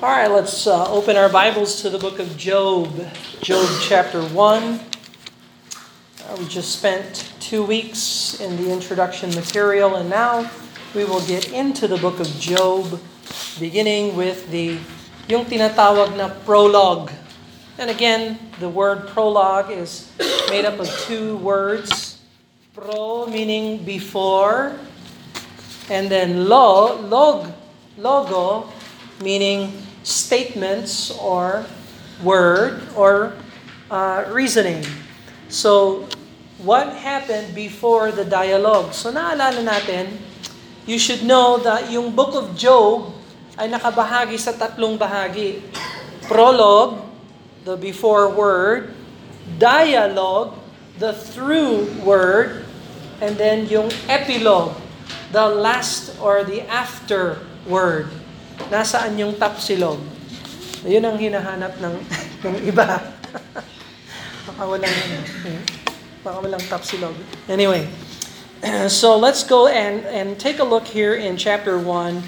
All right, let's uh, open our Bibles to the book of Job, Job chapter 1. Uh, we just spent two weeks in the introduction material, and now we will get into the book of Job, beginning with the yung tinatawag na prologue. And again, the word prologue is made up of two words. Pro meaning before, and then lo, log, logo meaning statements or word or uh, reasoning. So, what happened before the dialogue? So, naalala natin, you should know that yung book of Job ay nakabahagi sa tatlong bahagi. Prologue, the before word, dialogue, the through word, and then yung epilogue, the last or the after word. Nasaan yung tapsilog? Yun ang hinahanap ng, ng iba. baka walang, eh, baka walang tapsilog. Anyway, so let's go and, and take a look here in chapter 1.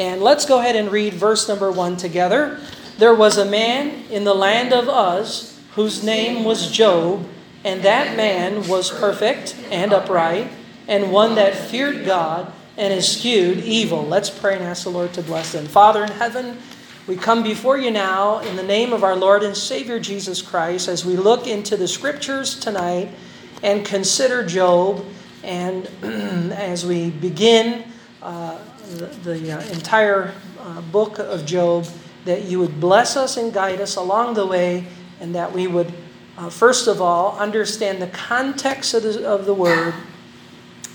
And let's go ahead and read verse number 1 together. There was a man in the land of Uz whose name was Job, and that man was perfect and upright, and one that feared God and eschewed evil. Let's pray and ask the Lord to bless them. Father in heaven, we come before you now in the name of our Lord and Savior Jesus Christ as we look into the scriptures tonight and consider Job. And as we begin uh, the, the uh, entire uh, book of Job, that you would bless us and guide us along the way, and that we would, uh, first of all, understand the context of the, of the word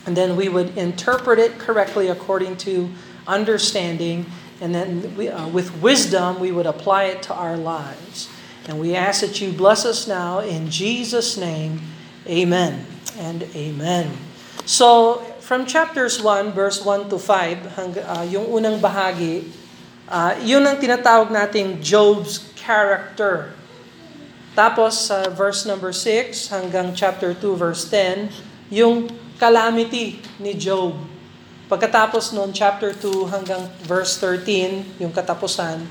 and then we would interpret it correctly according to understanding, and then we, uh, with wisdom we would apply it to our lives. And we ask that you bless us now in Jesus' name. Amen and amen. So, from chapters 1, verse 1 to 5, hang, uh, yung unang bahagi, uh, yun ang tinatawag nating Job's character. Tapos, uh, verse number 6 hanggang chapter 2, verse 10, yung calamity ni Job. Pagkatapos noon, chapter 2 hanggang verse 13, yung katapusan,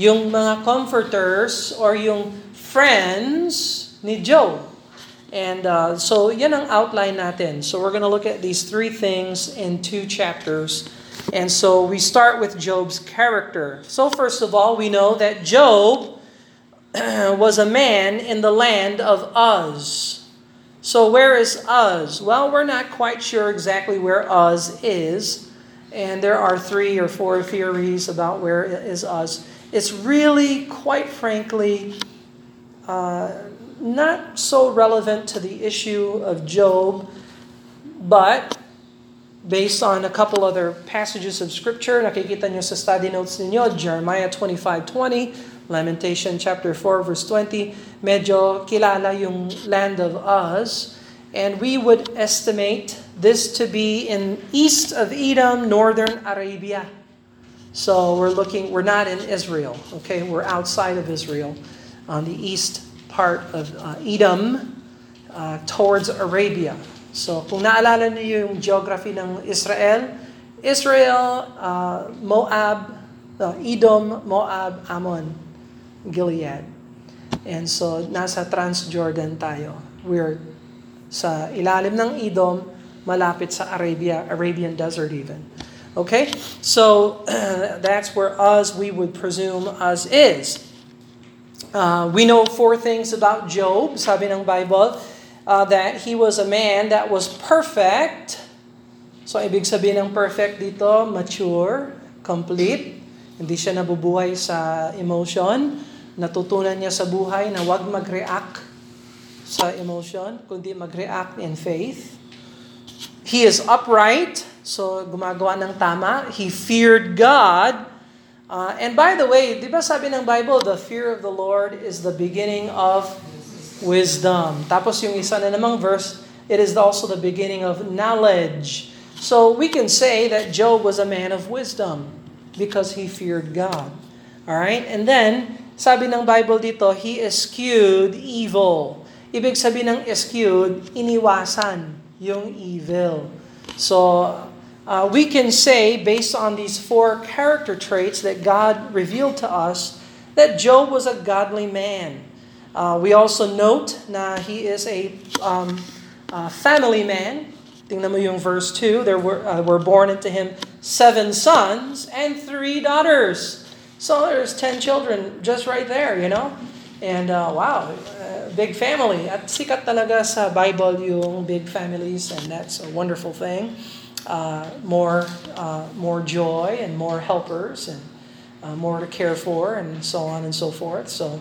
yung mga comforters or yung friends ni Job. And uh, so, yan ang outline natin. So, we're going to look at these three things in two chapters. And so, we start with Job's character. So, first of all, we know that Job was a man in the land of Uz. So where is Uz? Well, we're not quite sure exactly where Uz is, and there are three or four theories about where is Uz. It's really, quite frankly, uh, not so relevant to the issue of Job, but based on a couple other passages of Scripture, nakikita nyo sa study notes ninyo, Jeremiah 25.20, Lamentation chapter 4 verse 20, medyo kilala yung land of Uz. And we would estimate this to be in east of Edom, northern Arabia. So we're looking, we're not in Israel, okay? We're outside of Israel on the east part of uh, Edom uh, towards Arabia. So kung naalala niyo yung geography ng Israel, Israel, uh, Moab, uh, Edom, Moab, Ammon. Gilead. And so, nasa Transjordan tayo. We're sa ilalim ng Edom, malapit sa Arabia, Arabian Desert even. Okay? So, that's where Uz, we would presume Uz is. Uh, we know four things about Job, sabi ng Bible, uh, that he was a man that was perfect. So, ibig sabihin ng perfect dito, mature, complete. Hindi siya nabubuhay sa emotion natutunan niya sa buhay na wag mag-react sa emotion, kundi mag-react in faith. He is upright, so gumagawa ng tama. He feared God. Uh, and by the way, di ba sabi ng Bible, the fear of the Lord is the beginning of wisdom. Tapos yung isa na namang verse, it is also the beginning of knowledge. So we can say that Job was a man of wisdom because he feared God. All right? And then, sabi ng Bible dito, he eschewed evil. Ibig sabihin ng eschewed, iniwasan yung evil. So, uh, we can say, based on these four character traits that God revealed to us, that Job was a godly man. Uh, we also note na he is a um, uh, family man. Tingnan mo yung verse 2. There were, uh, were born into him seven sons and three daughters. So there's ten children just right there, you know? And uh, wow, uh, big family. At sikat talaga sa Bible yung big families and that's a wonderful thing. Uh, more, uh, more joy and more helpers and uh, more to care for and so on and so forth. So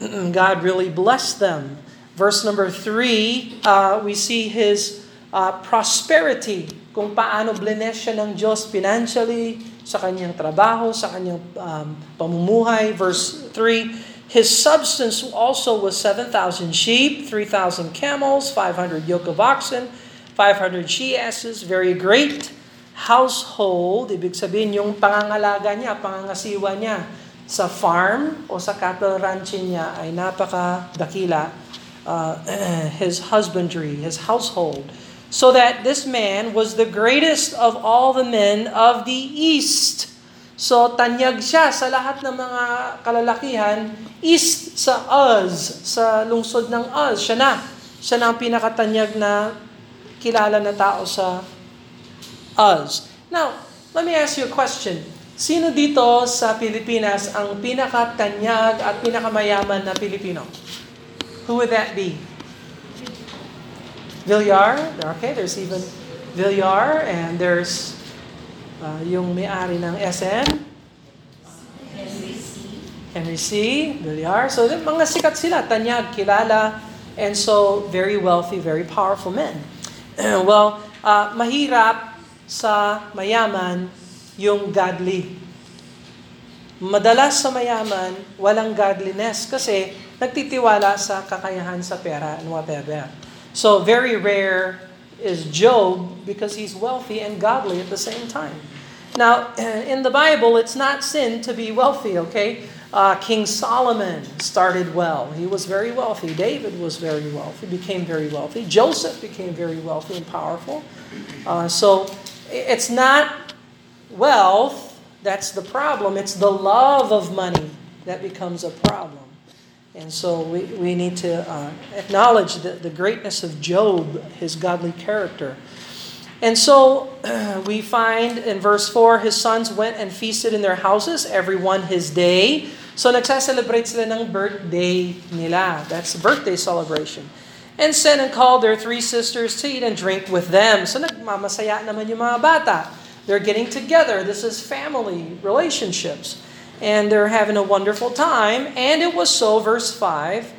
God really blessed them. Verse number three, uh, we see his uh, prosperity, kung paano blines siya ng Diyos financially, sa kanyang trabaho, sa kanyang um, pamumuhay. Verse 3, His substance also was 7,000 sheep, 3,000 camels, 500 yoke of oxen, 500 she-asses, very great household. Ibig sabihin, yung pangangalaga niya, pangangasiwa niya sa farm o sa cattle ranching niya ay napakadakila. Uh, his husbandry, his household. So that this man was the greatest of all the men of the east. So tanyag siya sa lahat ng mga kalalakihan, east sa Uz, sa lungsod ng Uz. Siya na. Siya na ang pinakatanyag na kilala na tao sa Uz. Now, let me ask you a question. Sino dito sa Pilipinas ang pinakatanyag at pinakamayaman na Pilipino? Who would that be? Villar. Okay, there's even Villar and there's uh, yung may-ari ng SM. Henry C. Henry C. Villar. So mga sikat sila, tanyag, kilala, and so very wealthy, very powerful men. well, uh, mahirap sa mayaman yung godly. Madalas sa mayaman, walang godliness kasi nagtitiwala sa kakayahan sa pera and whatever. So very rare is Job because he's wealthy and godly at the same time. Now, in the Bible, it's not sin to be wealthy, okay? Uh, King Solomon started well. He was very wealthy. David was very wealthy, became very wealthy. Joseph became very wealthy and powerful. Uh, so it's not wealth that's the problem. It's the love of money that becomes a problem. And so we, we need to uh, acknowledge the, the greatness of Job, his godly character. And so we find in verse 4, his sons went and feasted in their houses, everyone his day. So nagsaselebrate sila ng birthday nila. That's birthday celebration. And sent and called their three sisters to eat and drink with them. So nagmamasaya naman yung mga bata. They're getting together. This is family relationships. And they're having a wonderful time. And it was so, verse 5,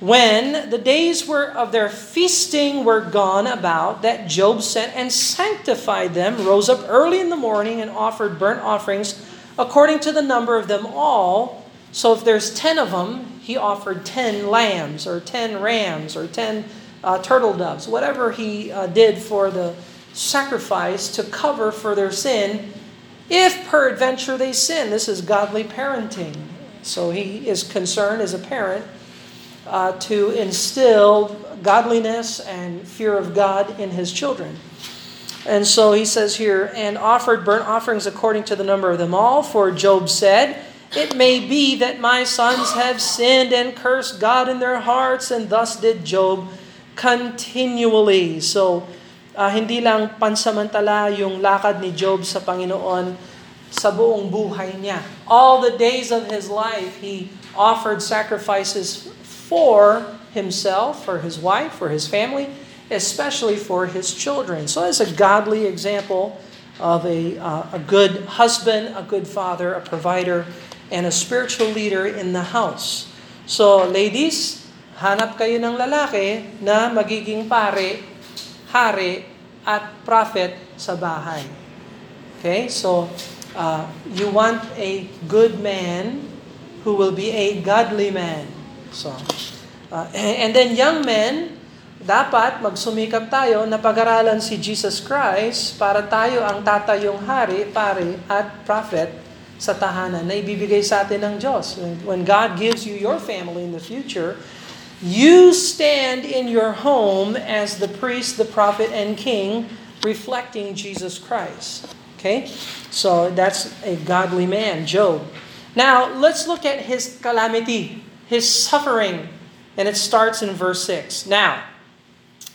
when the days were of their feasting were gone about, that Job sent and sanctified them, rose up early in the morning and offered burnt offerings according to the number of them all. So if there's 10 of them, he offered 10 lambs or 10 rams or 10 uh, turtle doves, whatever he uh, did for the sacrifice to cover for their sin if peradventure they sin. This is godly parenting. So he is concerned as a parent uh, to instill godliness and fear of God in his children. And so he says here, and offered burnt offerings according to the number of them all. For Job said, It may be that my sons have sinned and cursed God in their hearts, and thus did Job continually. So, uh, hindi lang pansamantala yung lakad ni Job sa Panginoon sa buong buhay niya. All the days of his life, he offered sacrifices for himself, for his wife, for his family, especially for his children. So it's a godly example of a, uh, a good husband, a good father, a provider, and a spiritual leader in the house. So ladies, hanap kayo ng lalaki na magiging pare, hari, at prophet sa bahay. Okay? So, uh, you want a good man who will be a godly man. So, uh, and then young men, dapat magsumikap tayo na pag-aralan si Jesus Christ para tayo ang tatayong hari, pare, at prophet sa tahanan na ibibigay sa atin ng Diyos. When God gives you your family in the future, you stand in your home as the priest, the prophet, and king reflecting Jesus Christ. Okay? So that's a godly man, Job. Now, let's look at his calamity, his suffering. And it starts in verse 6. Now,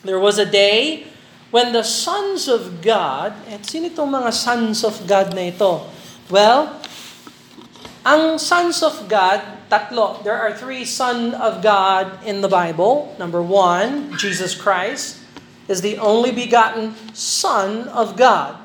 there was a day when the sons of God, at sino itong mga sons of God na ito? Well, ang sons of God, tatlo. There are three son of God in the Bible. Number one, Jesus Christ is the only begotten Son of God.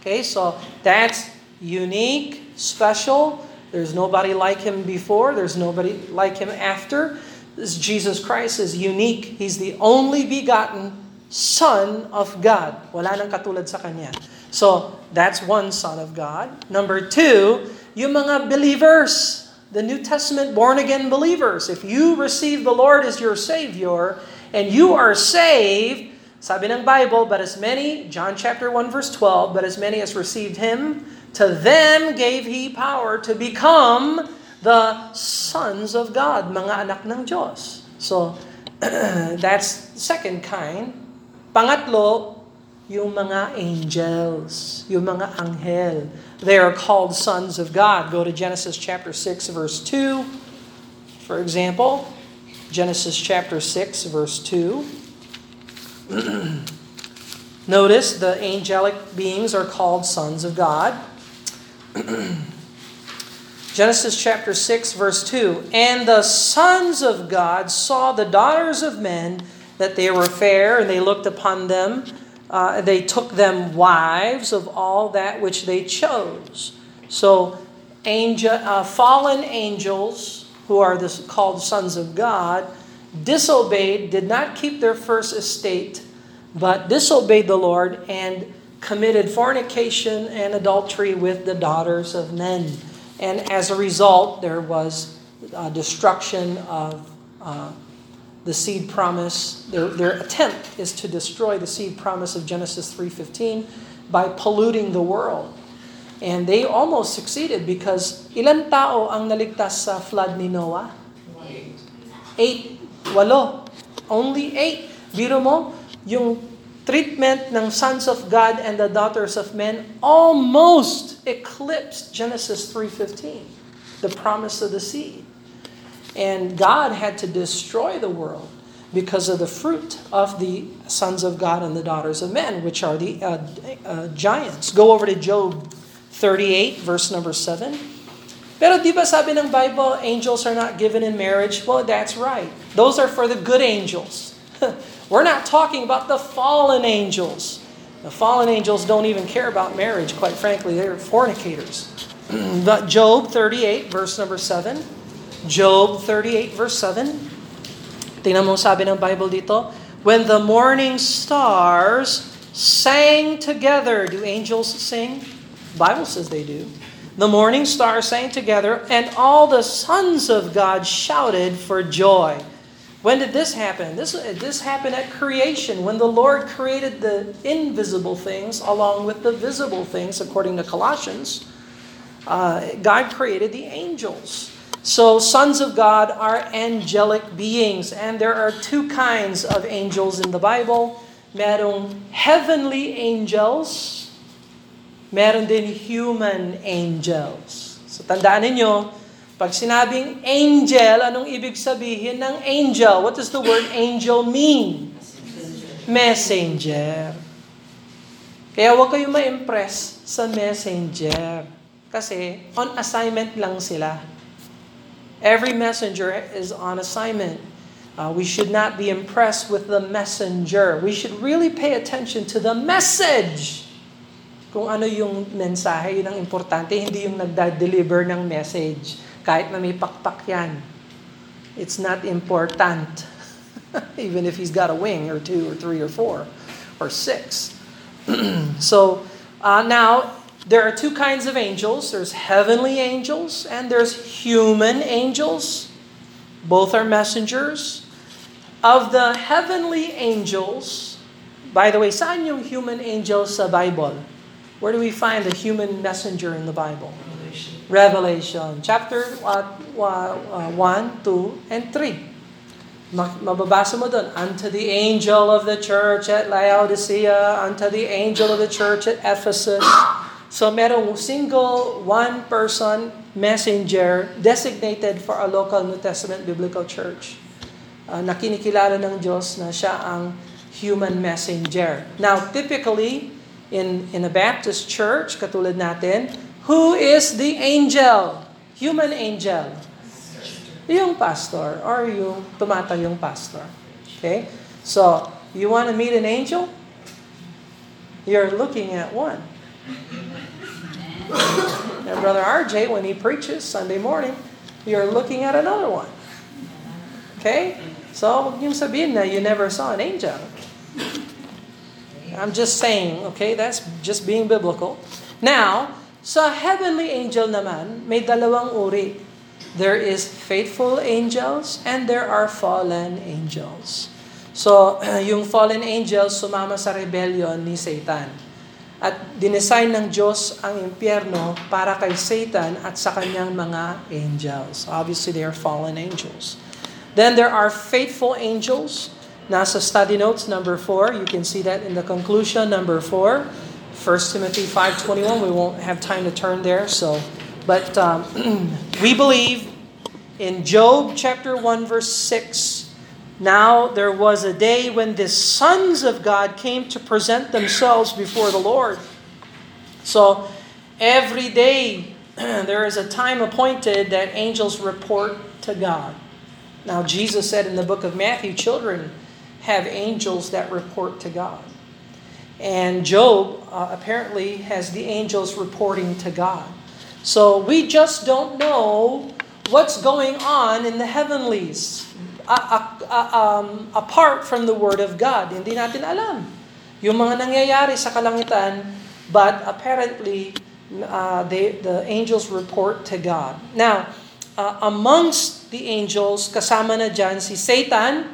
Okay, so that's unique, special. There's nobody like him before, there's nobody like him after. This Jesus Christ is unique. He's the only begotten Son of God. Wala nang katulad sa Kanya. So, that's one Son of God. Number two, yung mga believers, the New Testament born-again believers. If you receive the Lord as your Savior, and you are saved, sabi ng Bible, but as many, John chapter 1 verse 12, but as many as received Him, to them gave He power to become the sons of God, mga anak ng Diyos. So, that's second kind. Pangatlo, yung mga angels, yung mga anghel. They are called sons of God. Go to Genesis chapter 6 verse 2. For example, Genesis chapter 6 verse 2. Notice the angelic beings are called sons of God. Genesis chapter 6 verse 2. And the sons of God saw the daughters of men that they were fair, and they looked upon them. Uh, they took them wives of all that which they chose. So, angel, uh, fallen angels, who are the, called sons of God, disobeyed, did not keep their first estate, but disobeyed the Lord and committed fornication and adultery with the daughters of men. And as a result, there was uh, destruction of uh, the seed promise. Their, their attempt is to destroy the seed promise of Genesis 3.15 by polluting the world. And they almost succeeded because ilan tao ang naligtas sa flood ni Noah? Eight. Walo. Only eight. Biro mo, yung treatment ng sons of God and the daughters of men almost eclipsed Genesis 3.15, the promise of the seed. And God had to destroy the world because of the fruit of the sons of God and the daughters of men, which are the uh, uh, giants. Go over to Job 38, verse number 7. Pero di ba sabi ng Bible, angels are not given in marriage? Well, that's right. Those are for the good angels. We're not talking about the fallen angels. The fallen angels don't even care about marriage, quite frankly. They're fornicators. but Job 38, verse number 7. Job 38, verse 7. Tingnan mo sabi ng Bible dito. When the morning stars sang together. Do angels sing? Bible says they do. The morning stars sang together, and all the sons of God shouted for joy. When did this happen? This, this happened at creation, when the Lord created the invisible things along with the visible things, according to Colossians. Uh, God created the angels. So, sons of God are angelic beings, and there are two kinds of angels in the Bible. Merong heavenly angels, meron din human angels. So, tandaan ninyo, pag sinabing angel, anong ibig sabihin ng angel? What does the word angel mean? Messenger. Kaya huwag kayo ma-impress sa messenger. Kasi on assignment lang sila. Every messenger is on assignment. Uh, we should not be impressed with the messenger. We should really pay attention to the message. Kung ano yung mensahe, yun ang importante, hindi yung nagda-deliver ng message. Kahit na may pakpak yan. It's not important. Even if he's got a wing or two or three or four or six. so uh, now, there are two kinds of angels. There's heavenly angels and there's human angels. Both are messengers. Of the heavenly angels, by the way, saan yung human angels sa Bible? Where do we find the human messenger in the Bible? Revelation. Revelation, chapter uh, uh, 1, 2, and 3. Ma- Mababasa mo doon, unto the angel of the church at Laodicea, unto the angel of the church at Ephesus. So merong single, one person messenger designated for a local New Testament biblical church. Uh, na kinikilala ng Diyos na siya ang human messenger. Now, typically, in, in a Baptist church, katulad natin, who is the angel? Human angel. Yung pastor or yung tumatayong pastor. Okay? So, you want to meet an angel? You're looking at one. And Brother RJ, when he preaches Sunday morning, you're looking at another one. Okay? So, niyong sabihin na you never saw an angel. I'm just saying, okay, that's just being biblical. Now, sa heavenly angel naman, may dalawang uri. There is faithful angels and there are fallen angels. So, yung fallen angels sumama sa rebellion ni Satan. At dinesign ng Diyos ang impyerno para kay Satan at sa kanyang mga angels. Obviously, they are fallen angels. Then there are faithful angels. Nasa study notes number 4, you can see that in the conclusion number 4, 1 Timothy 5.21. We won't have time to turn there. So, But um, we believe in Job chapter 1 verse 6, Now there was a day when the sons of God came to present themselves before the Lord. So every day there is a time appointed that angels report to God. Now Jesus said in the book of Matthew, children have angels that report to God. And Job uh, apparently has the angels reporting to God. So we just don't know what's going on in the heavenlies uh, uh, um, apart from the Word of God. Hindi natin alam yung mga nangyayari sa kalangitan, but apparently uh, they, the angels report to God. Now, uh, amongst the angels, kasama na dyan si Satan,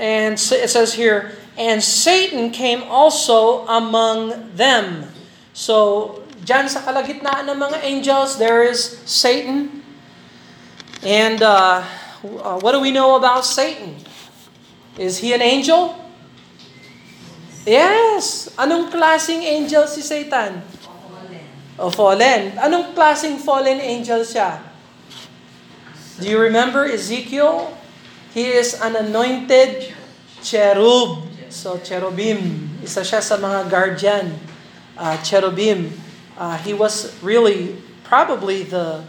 and it says here, and Satan came also among them. So, dyan sa kalagitnaan ng mga angels, there is Satan. And uh, uh, what do we know about Satan? Is he an angel? Yes. Anong klaseng angel si Satan? O fallen. Anong klaseng fallen angel siya? Do you remember Ezekiel? He is an anointed cherub. So, cherubim. Isa siya sa mga guardian. Uh, cherubim. Uh, he was really probably the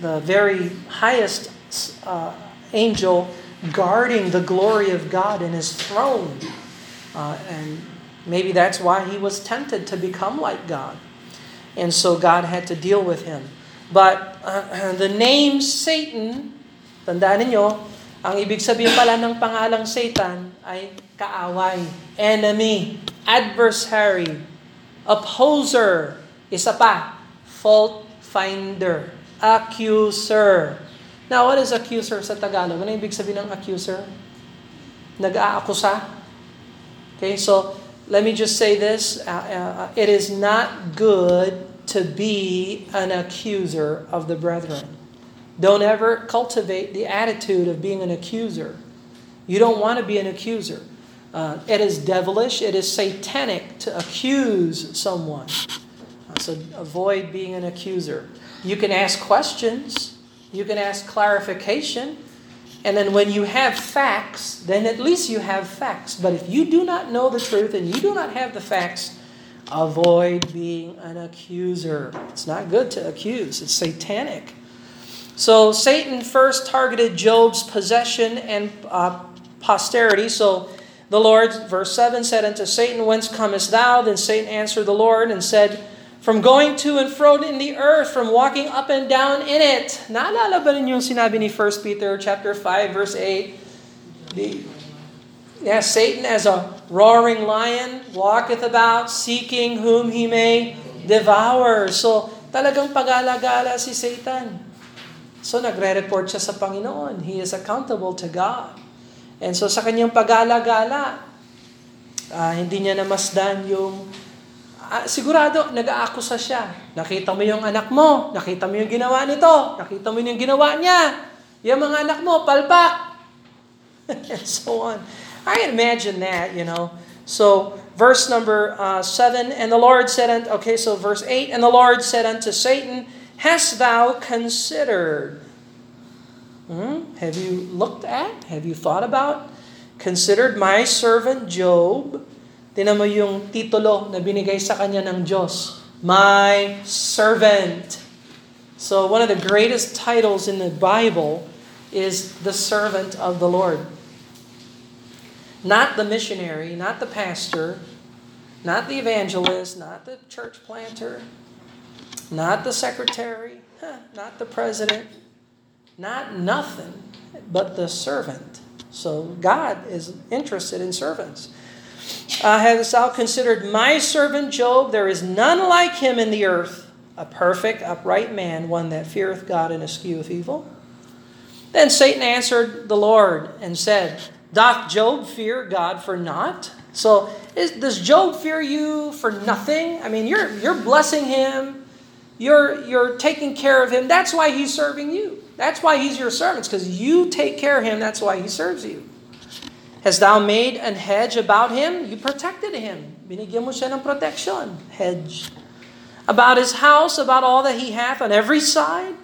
the very highest uh, angel guarding the glory of God in his throne. Uh, and maybe that's why he was tempted to become like God. And so God had to deal with him. But uh, the name Satan, tandaan ninyo, ang ibig sabihin pala ng pangalang Satan ay kaaway, enemy, adversary, opposer, isa pa, fault finder, accuser. Now, what is accuser sa Tagalog? Ano ibig sabihin ng accuser? Nag-aakusa? Okay, so let me just say this. Uh, uh, it is not good to be an accuser of the brethren. Don't ever cultivate the attitude of being an accuser. You don't want to be an accuser. Uh, it is devilish, it is satanic to accuse someone. So avoid being an accuser. You can ask questions, you can ask clarification, and then when you have facts, then at least you have facts. But if you do not know the truth and you do not have the facts, avoid being an accuser. It's not good to accuse, it's satanic. So Satan first targeted Job's possession and uh, posterity. So the Lord, verse 7 said unto Satan, Whence comest thou? Then Satan answered the Lord and said, From going to and fro in the earth, from walking up and down in it. Naalala ba ninyo yung sinabi ni 1 Peter chapter 5 verse 8? The, yeah, Satan as a roaring lion walketh about seeking whom he may devour. So talagang pag-alagala si Satan. So nagre-report siya sa Panginoon. He is accountable to God. And so sa kanyang pag-alagala, uh, hindi niya namasdan yung uh, sigurado nag-aakusa siya. Nakita mo yung anak mo, nakita mo yung ginawa nito, nakita mo yung ginawa niya. Yung mga anak mo, palpak. and so on. I can imagine that, you know. So, verse number uh, 7 And the Lord said unto, okay, so verse 8 And the Lord said unto Satan, Hast thou considered? Hmm? Have you looked at? Have you thought about? Considered my servant Job? Tinan mo yung titulo na binigay sa kanya ng Diyos. My servant. So one of the greatest titles in the Bible is the servant of the Lord. Not the missionary, not the pastor, not the evangelist, not the church planter, not the secretary, not the president, not nothing, but the servant. So God is interested in servants. Uh, hast thou considered my servant Job? There is none like him in the earth, a perfect, upright man, one that feareth God and escheweth evil. Then Satan answered the Lord and said, Doth Job fear God for naught? So is, does Job fear you for nothing? I mean, you're you're blessing him, you're you're taking care of him. That's why he's serving you. That's why he's your servant, because you take care of him. That's why he serves you. Hast thou made an hedge about him? You protected him. Binigyan mo siya ng protection. Hedge. About his house, about all that he hath on every side.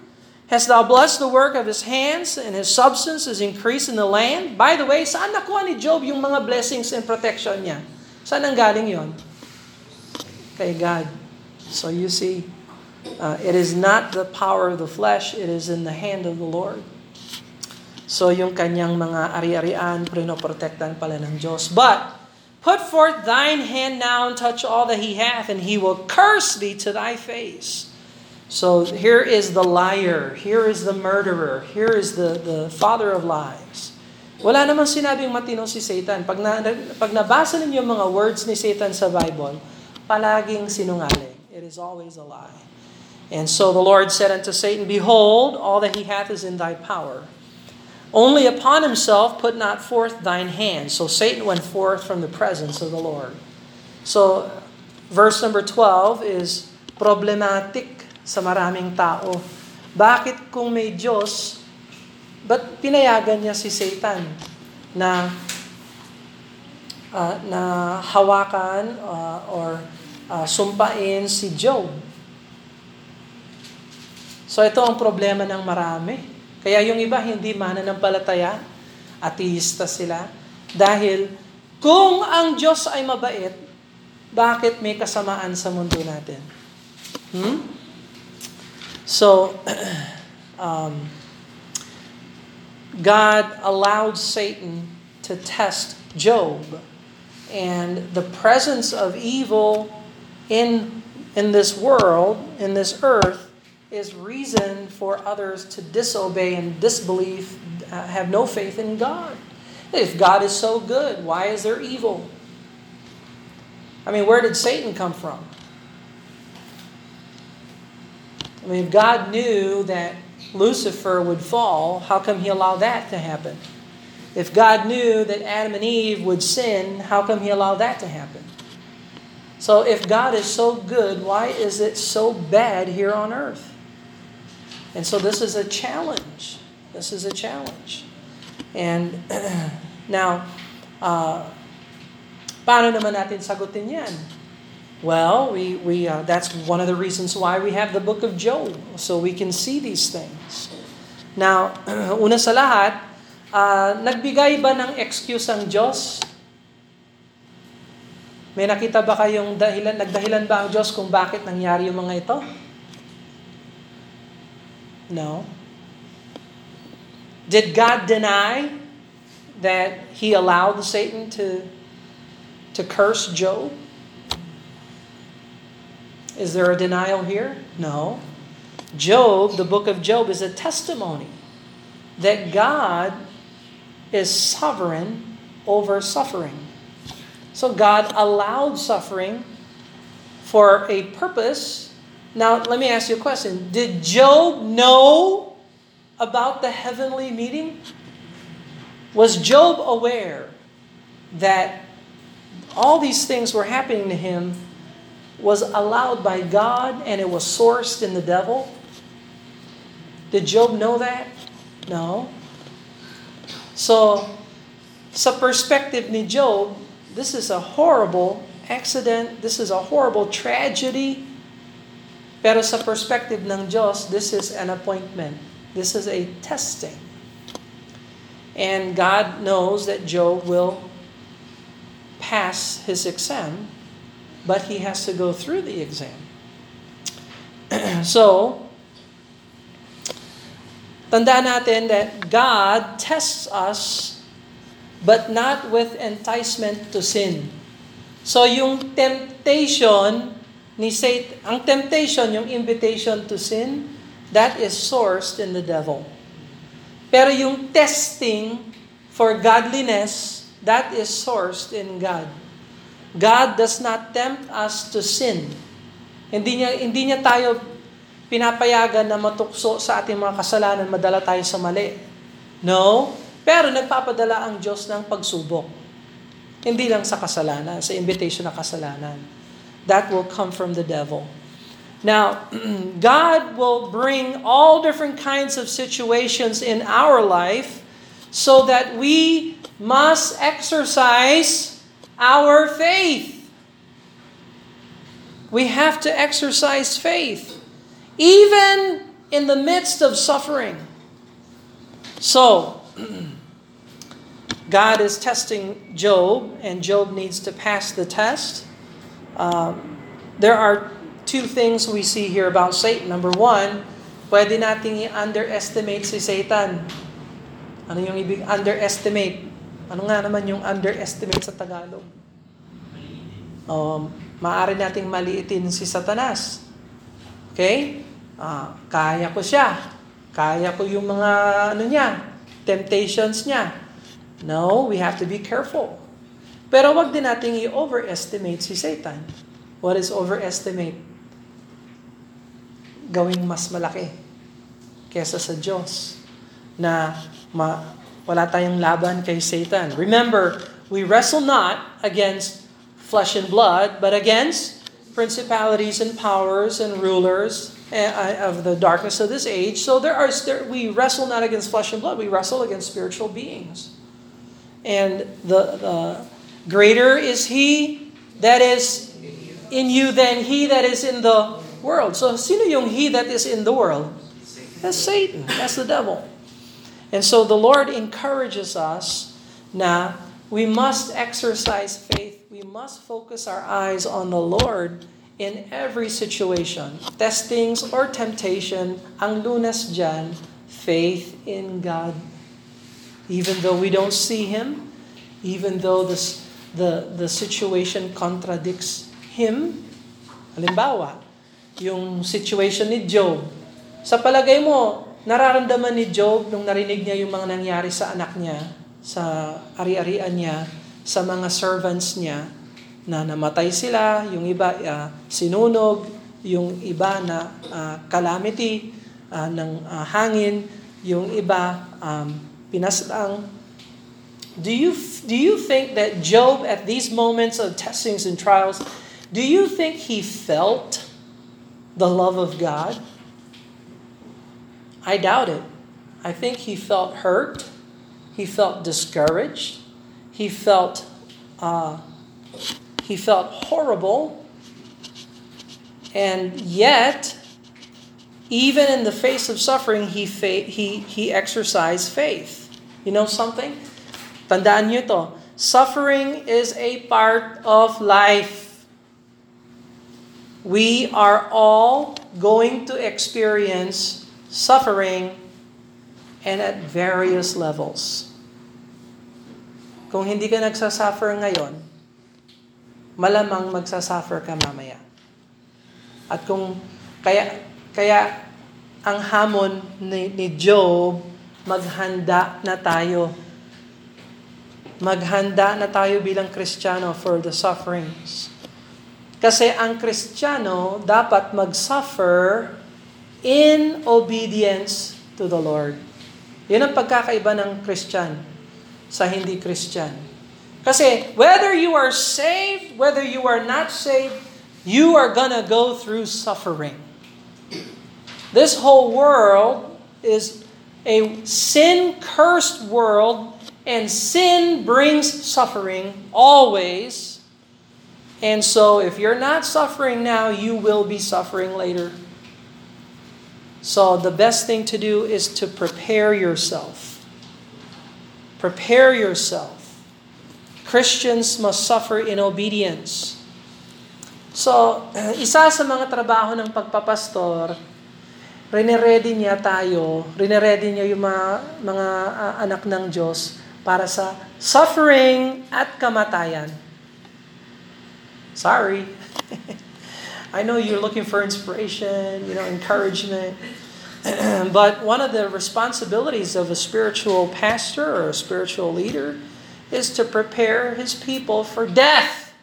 Hast thou blessed the work of his hands, and his substance is increased in the land? By the way, saan nakuha ni Job yung mga blessings and protection niya? Saan ang galing yon? Kay God. So you see, uh, it is not the power of the flesh, it is in the hand of the Lord. So yung kanyang mga ari-arian, prinoprotektan pala ng Diyos. But, put forth thine hand now and touch all that he hath, and he will curse thee to thy face. So here is the liar, here is the murderer, here is the, the father of lies. Wala namang sinabing matino si Satan. Pag, na, pag nabasa ninyo yung mga words ni Satan sa Bible, palaging sinungaling. It is always a lie. And so the Lord said unto Satan, Behold, all that he hath is in thy power. Only upon himself put not forth thine hand. So Satan went forth from the presence of the Lord. So verse number 12 is problematic sa maraming tao. Bakit kung may Diyos, ba't pinayagan niya si Satan na uh, na hawakan uh, or uh, sumpain si Job? So ito ang problema ng marami. Kaya yung iba hindi mananampalataya, ateista sila. Dahil kung ang Diyos ay mabait, bakit may kasamaan sa mundo natin? Hmm? So, um, God allowed Satan to test Job. And the presence of evil in, in this world, in this earth, is reason for others to disobey and disbelieve, uh, have no faith in God. If God is so good, why is there evil? I mean, where did Satan come from? I mean, if God knew that Lucifer would fall, how come he allowed that to happen? If God knew that Adam and Eve would sin, how come he allowed that to happen? So if God is so good, why is it so bad here on earth? And so this is a challenge. This is a challenge. And now, uh, paano naman natin sagutin yan? Well, we, we, uh, that's one of the reasons why we have the book of Job, so we can see these things. Now, una sa lahat, uh, nagbigay ba ng excuse ang Diyos? May nakita ba kayong dahilan, nagdahilan ba ang Diyos kung bakit nangyari yung mga ito? No. Did God deny that he allowed Satan to, to curse Job? Is there a denial here? No. Job, the book of Job, is a testimony that God is sovereign over suffering. So God allowed suffering for a purpose. Now, let me ask you a question. Did Job know about the heavenly meeting? Was Job aware that all these things were happening to him was allowed by God and it was sourced in the devil? Did Job know that? No. So, sa perspective ni Job, this is a horrible accident, this is a horrible tragedy. Pero sa perspective ng Diyos, this is an appointment. This is a testing. And God knows that Job will pass his exam, but he has to go through the exam. so, tandaan natin that God tests us but not with enticement to sin. So yung temptation ni Satan, ang temptation, yung invitation to sin, that is sourced in the devil. Pero yung testing for godliness, that is sourced in God. God does not tempt us to sin. Hindi niya hindi niya tayo pinapayagan na matukso sa ating mga kasalanan, madala tayo sa mali. No, pero nagpapadala ang Diyos ng pagsubok. Hindi lang sa kasalanan, sa invitation na kasalanan. That will come from the devil. Now, God will bring all different kinds of situations in our life so that we must exercise our faith. We have to exercise faith, even in the midst of suffering. So, God is testing Job, and Job needs to pass the test. Um, there are two things we see here about Satan. Number one, pwede nating i-underestimate si Satan. Ano yung ibig underestimate? Ano nga naman yung underestimate sa Tagalog? Um, maaari nating maliitin si Satanas. Okay? Uh, kaya ko siya. Kaya ko yung mga ano niya, temptations niya. No, we have to be careful. Pero wag din nating i-overestimate si Satan. What is overestimate? Gawing mas malaki kesa sa Diyos na ma, wala tayong laban kay Satan. Remember, we wrestle not against flesh and blood, but against principalities and powers and rulers eh, of the darkness of this age. So there are we wrestle not against flesh and blood, we wrestle against spiritual beings. And the, the greater is he that is in you than he that is in the world. So sino yung he that is in the world? That's Satan. That's the devil. And so the Lord encourages us now we must exercise faith. We must focus our eyes on the Lord in every situation. Testings or temptation, ang lunas dyan, faith in God. Even though we don't see Him, even though this, the, the situation contradicts Him. Halimbawa, yung situation ni Job. Sa palagay mo, nararamdaman ni Job nung narinig niya yung mga nangyari sa anak niya, sa ari-arian niya, sa mga servants niya, na namatay sila, yung iba uh, sinunog, yung iba na uh, calamity uh, ng uh, hangin, yung iba um, pinaslang. Do you do you think that Job at these moments of testings and trials, do you think he felt the love of God? I doubt it. I think he felt hurt. He felt discouraged. He felt uh, he felt horrible. And yet, even in the face of suffering, he fa- he he exercised faith. You know something? Tandaan niyo to. Suffering is a part of life. We are all going to experience suffering and at various levels. Kung hindi ka nagsasuffer ngayon, malamang magsasuffer ka mamaya. At kung kaya kaya ang hamon ni, ni Job, maghanda na tayo. Maghanda na tayo bilang Kristiyano for the sufferings. Kasi ang Kristiyano dapat mag-suffer in obedience to the Lord. Yan ang pagkakaiba ng Christian sa hindi Christian. Kasi whether you are saved, whether you are not saved, you are gonna go through suffering. This whole world is a sin-cursed world And sin brings suffering always. And so if you're not suffering now, you will be suffering later. So the best thing to do is to prepare yourself. Prepare yourself. Christians must suffer in obedience. So, isa sa mga trabaho ng pagpapastor, rineready niya tayo, rineready niya yung mga, mga uh, anak ng Diyos para sa suffering at kamatayan. Sorry. I know you're looking for inspiration, you know, encouragement. but one of the responsibilities of a spiritual pastor or a spiritual leader is to prepare his people for death.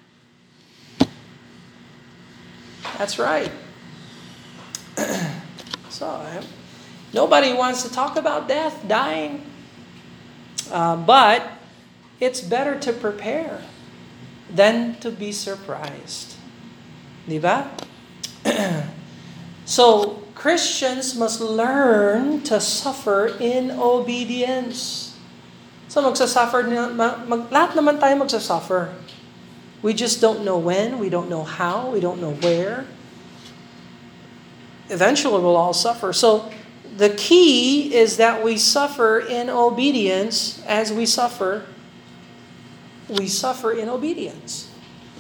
That's right. so, nobody wants to talk about death, dying. Uh, but it's better to prepare than to be surprised. Di so, Christians must learn to suffer in obedience. So, magsasuffer, mag, mag, lahat naman tayo magsasuffer. We just don't know when, we don't know how, we don't know where. Eventually, we'll all suffer. So, the key is that we suffer in obedience as we suffer. We suffer in obedience.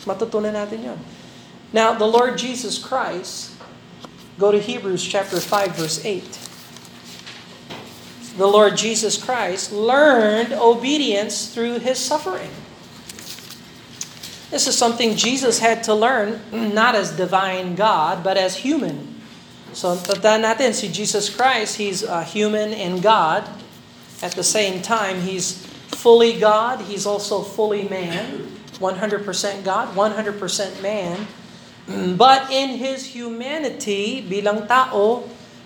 Matutunan natin yun. Now, the Lord Jesus Christ, go to Hebrews chapter 5, verse 8. The Lord Jesus Christ learned obedience through his suffering. This is something Jesus had to learn, not as divine God, but as human. So, tandaan natin, si Jesus Christ, He's human and God. At the same time, He's fully God. He's also fully man. 100% God, 100% man. But in His humanity, bilang tao,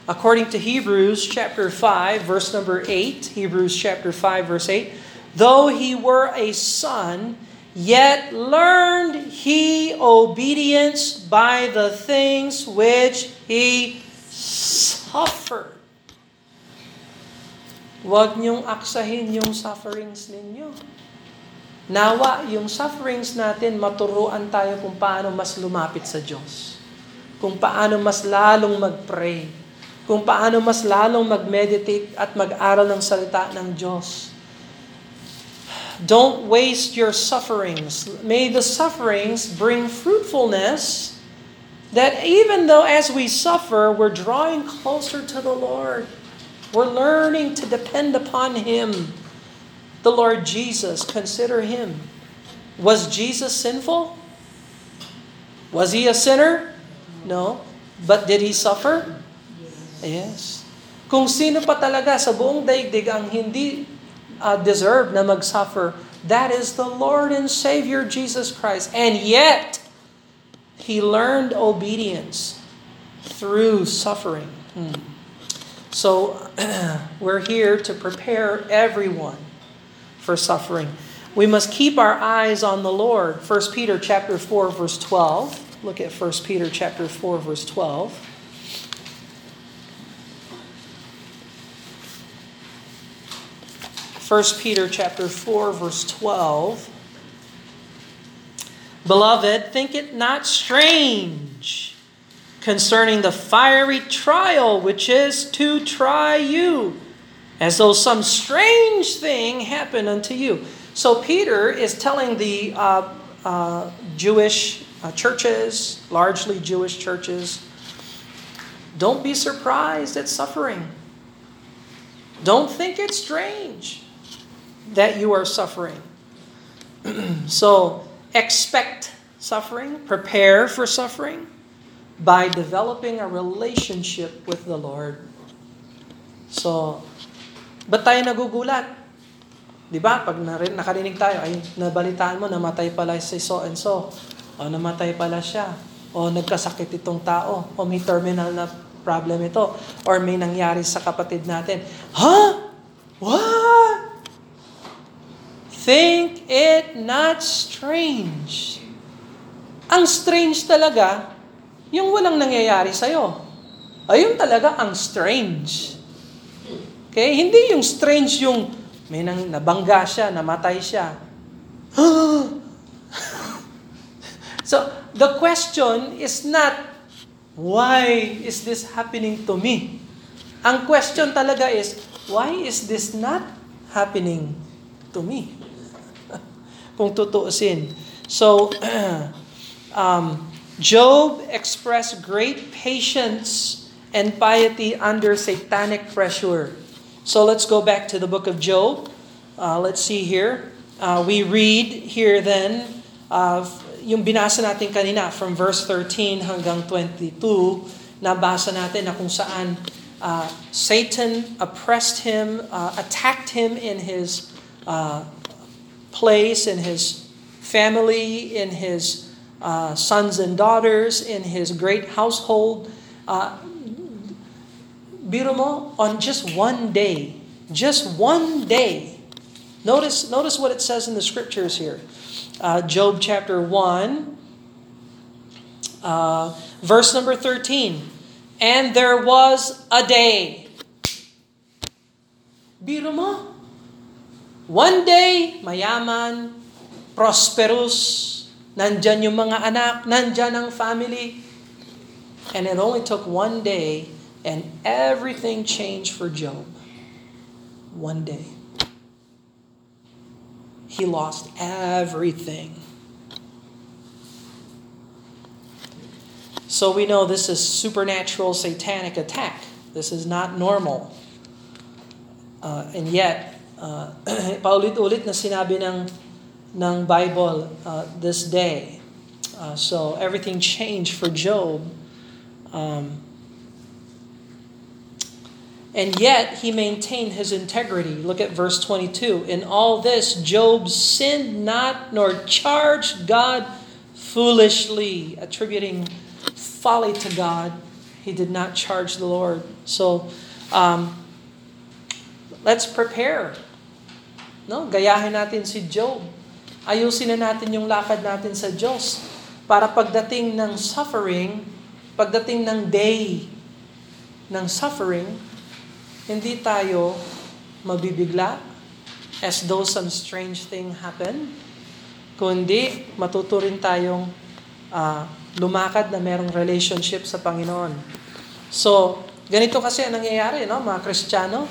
according to Hebrews chapter 5, verse number 8, Hebrews chapter 5, verse 8, though He were a son, Yet learned he obedience by the things which he suffered. Huwag niyong aksahin yung sufferings ninyo. Nawa, yung sufferings natin, maturuan tayo kung paano mas lumapit sa Diyos. Kung paano mas lalong mag-pray. Kung paano mas lalong mag-meditate at mag-aral ng salita ng Diyos. Don't waste your sufferings. May the sufferings bring fruitfulness that even though as we suffer, we're drawing closer to the Lord. We're learning to depend upon Him. The Lord Jesus, consider Him. Was Jesus sinful? Was He a sinner? No. But did He suffer? Yes. Kung sino pa talaga sa buong daigdig ang hindi uh, deserve na mag-suffer, that is the Lord and Savior Jesus Christ. And yet, He learned obedience through suffering. Hmm. So, we're here to prepare everyone for suffering. We must keep our eyes on the Lord. 1 Peter chapter 4 verse 12. Look at 1 Peter chapter 4 verse 12. 1 Peter chapter 4 verse 12. Beloved, think it not strange concerning the fiery trial which is to try you, as though some strange thing happened unto you. So Peter is telling the uh, uh, Jewish uh, churches, largely Jewish churches, don't be surprised at suffering. Don't think it's strange that you are suffering. so, expect suffering, prepare for suffering by developing a relationship with the Lord. So, ba't tayo nagugulat? Di ba? Pag narin, nakarinig tayo, ay nabalitaan mo, namatay pala si so and so. O namatay pala siya. O nagkasakit itong tao. O may terminal na problem ito. Or may nangyari sa kapatid natin. Huh? What? Think it not strange. Ang strange talaga, yung walang nangyayari sa'yo. Ayun talaga ang strange. Okay? Hindi yung strange yung May nang nabangga siya, namatay siya. so, the question is not, why is this happening to me? Ang question talaga is, why is this not happening to me? Kung tutuusin. So, um, Job expressed great patience and piety under satanic pressure. So let's go back to the book of Job. Uh, let's see here. Uh, we read here then, uh, yung binasa natin kanina from verse 13 hanggang 22, nabasa natin na kung saan uh, Satan oppressed him, uh, attacked him in his uh, place, in his family, in his uh, sons and daughters, in his great household. Uh, mo, on just one day, just one day, notice, notice what it says in the scriptures here. Uh, Job chapter 1, uh, verse number 13. And there was a day. Biro mo, one day, mayaman, prosperous, nandyan yung mga anak, nandyan ang family. And it only took one day and everything changed for Job. One day. He lost everything. So we know this is supernatural satanic attack. This is not normal. Uh, and yet, uh, paulit-ulit na sinabi ng, ng Bible uh, this day. Uh, so everything changed for Job. Um, and yet he maintained his integrity. Look at verse 22. In all this, Job sinned not nor charged God foolishly, attributing folly to God. He did not charge the Lord. So, um, let's prepare. No, gayahin natin si Job. Ayusin na natin yung lakad natin sa Diyos para pagdating ng suffering, pagdating ng day ng suffering, hindi tayo mabibigla as though some strange thing happen, kundi matuturin tayong uh, lumakad na merong relationship sa Panginoon. So, ganito kasi ang nangyayari, no, mga Kristiyano.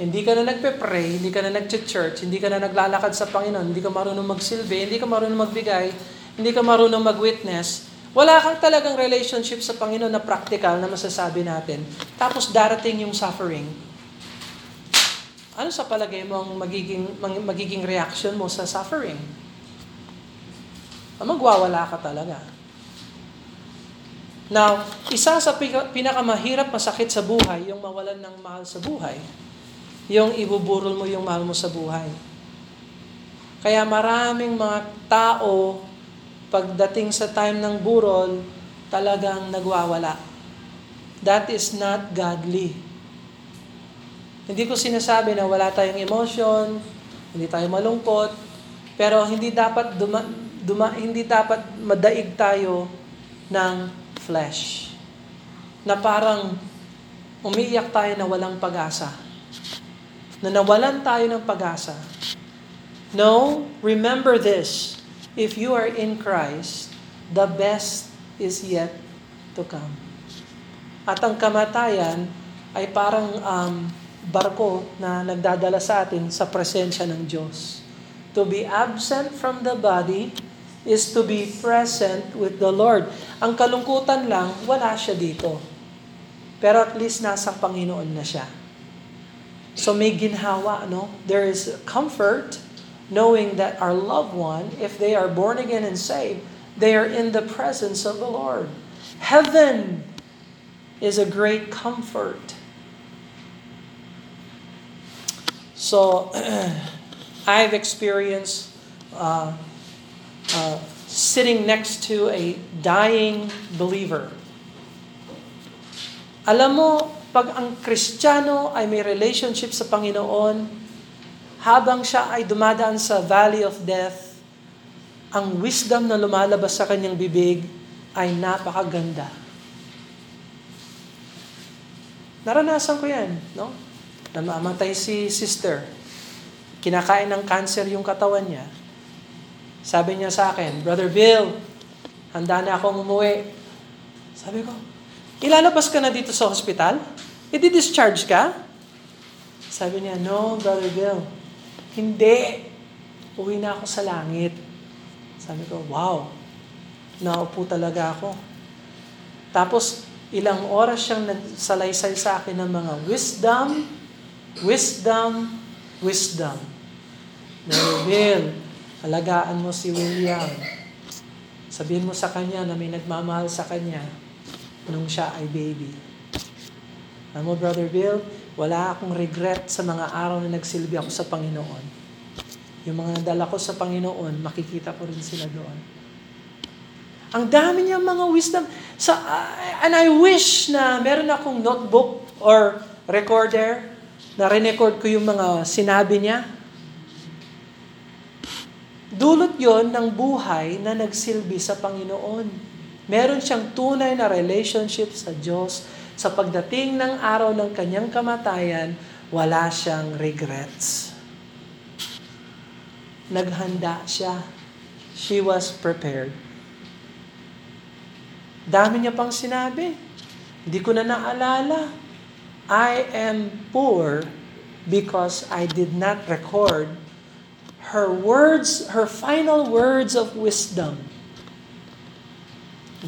Hindi ka na nagpe-pray, hindi ka na nag-church, hindi ka na naglalakad sa Panginoon, hindi ka marunong magsilbi, hindi ka marunong magbigay, hindi ka marunong mag-witness, wala kang talagang relationship sa Panginoon na practical na masasabi natin. Tapos darating yung suffering. Ano sa palagay mo ang magiging, magiging reaction mo sa suffering? Magwawala ka talaga. Now, isa sa pinakamahirap masakit sa buhay, yung mawalan ng mahal sa buhay, yung ibuburol mo yung mahal mo sa buhay. Kaya maraming mga tao, pagdating sa time ng burol, talagang nagwawala. That is not godly. Hindi ko sinasabi na wala tayong emotion, hindi tayo malungkot, pero hindi dapat duma, duma, hindi dapat madaig tayo ng flesh. Na parang umiiyak tayo na walang pag-asa. Na nawalan tayo ng pag-asa. No, remember this. If you are in Christ, the best is yet to come. At ang kamatayan ay parang um, barko na nagdadala sa atin sa presensya ng Diyos. To be absent from the body is to be present with the Lord. Ang kalungkutan lang, wala siya dito. Pero at least nasa Panginoon na siya. So may ginhawa, no? There is comfort knowing that our loved one, if they are born again and saved, they are in the presence of the Lord. Heaven is a great comfort. So, I've experienced uh, uh, sitting next to a dying believer. Alam mo, pag ang Kristiyano ay may relationship sa Panginoon, habang siya ay dumadaan sa valley of death, ang wisdom na lumalabas sa kanyang bibig ay napakaganda. Naranasan ko yan, no? namamatay si sister, kinakain ng cancer yung katawan niya, sabi niya sa akin, Brother Bill, handa na akong umuwi. Sabi ko, ilalabas ka na dito sa hospital? I-discharge ka? Sabi niya, no, Brother Bill, hindi. Uwi na ako sa langit. Sabi ko, wow, naupo talaga ako. Tapos, ilang oras siyang nagsalaysay sa akin ng mga wisdom, wisdom, wisdom. Brother Bill, alagaan mo si William. Sabihin mo sa kanya na may nagmamahal sa kanya nung siya ay baby. Alam mo, Brother Bill, wala akong regret sa mga araw na nagsilbi ako sa Panginoon. Yung mga nadala ko sa Panginoon, makikita ko rin sila doon. Ang dami niya mga wisdom. Sa, uh, and I wish na meron akong notebook or recorder na record ko yung mga sinabi niya. Dulot yon ng buhay na nagsilbi sa Panginoon. Meron siyang tunay na relationship sa Diyos. Sa pagdating ng araw ng kanyang kamatayan, wala siyang regrets. Naghanda siya. She was prepared. Dami niya pang sinabi. Hindi ko na naalala. I am poor because I did not record her words, her final words of wisdom.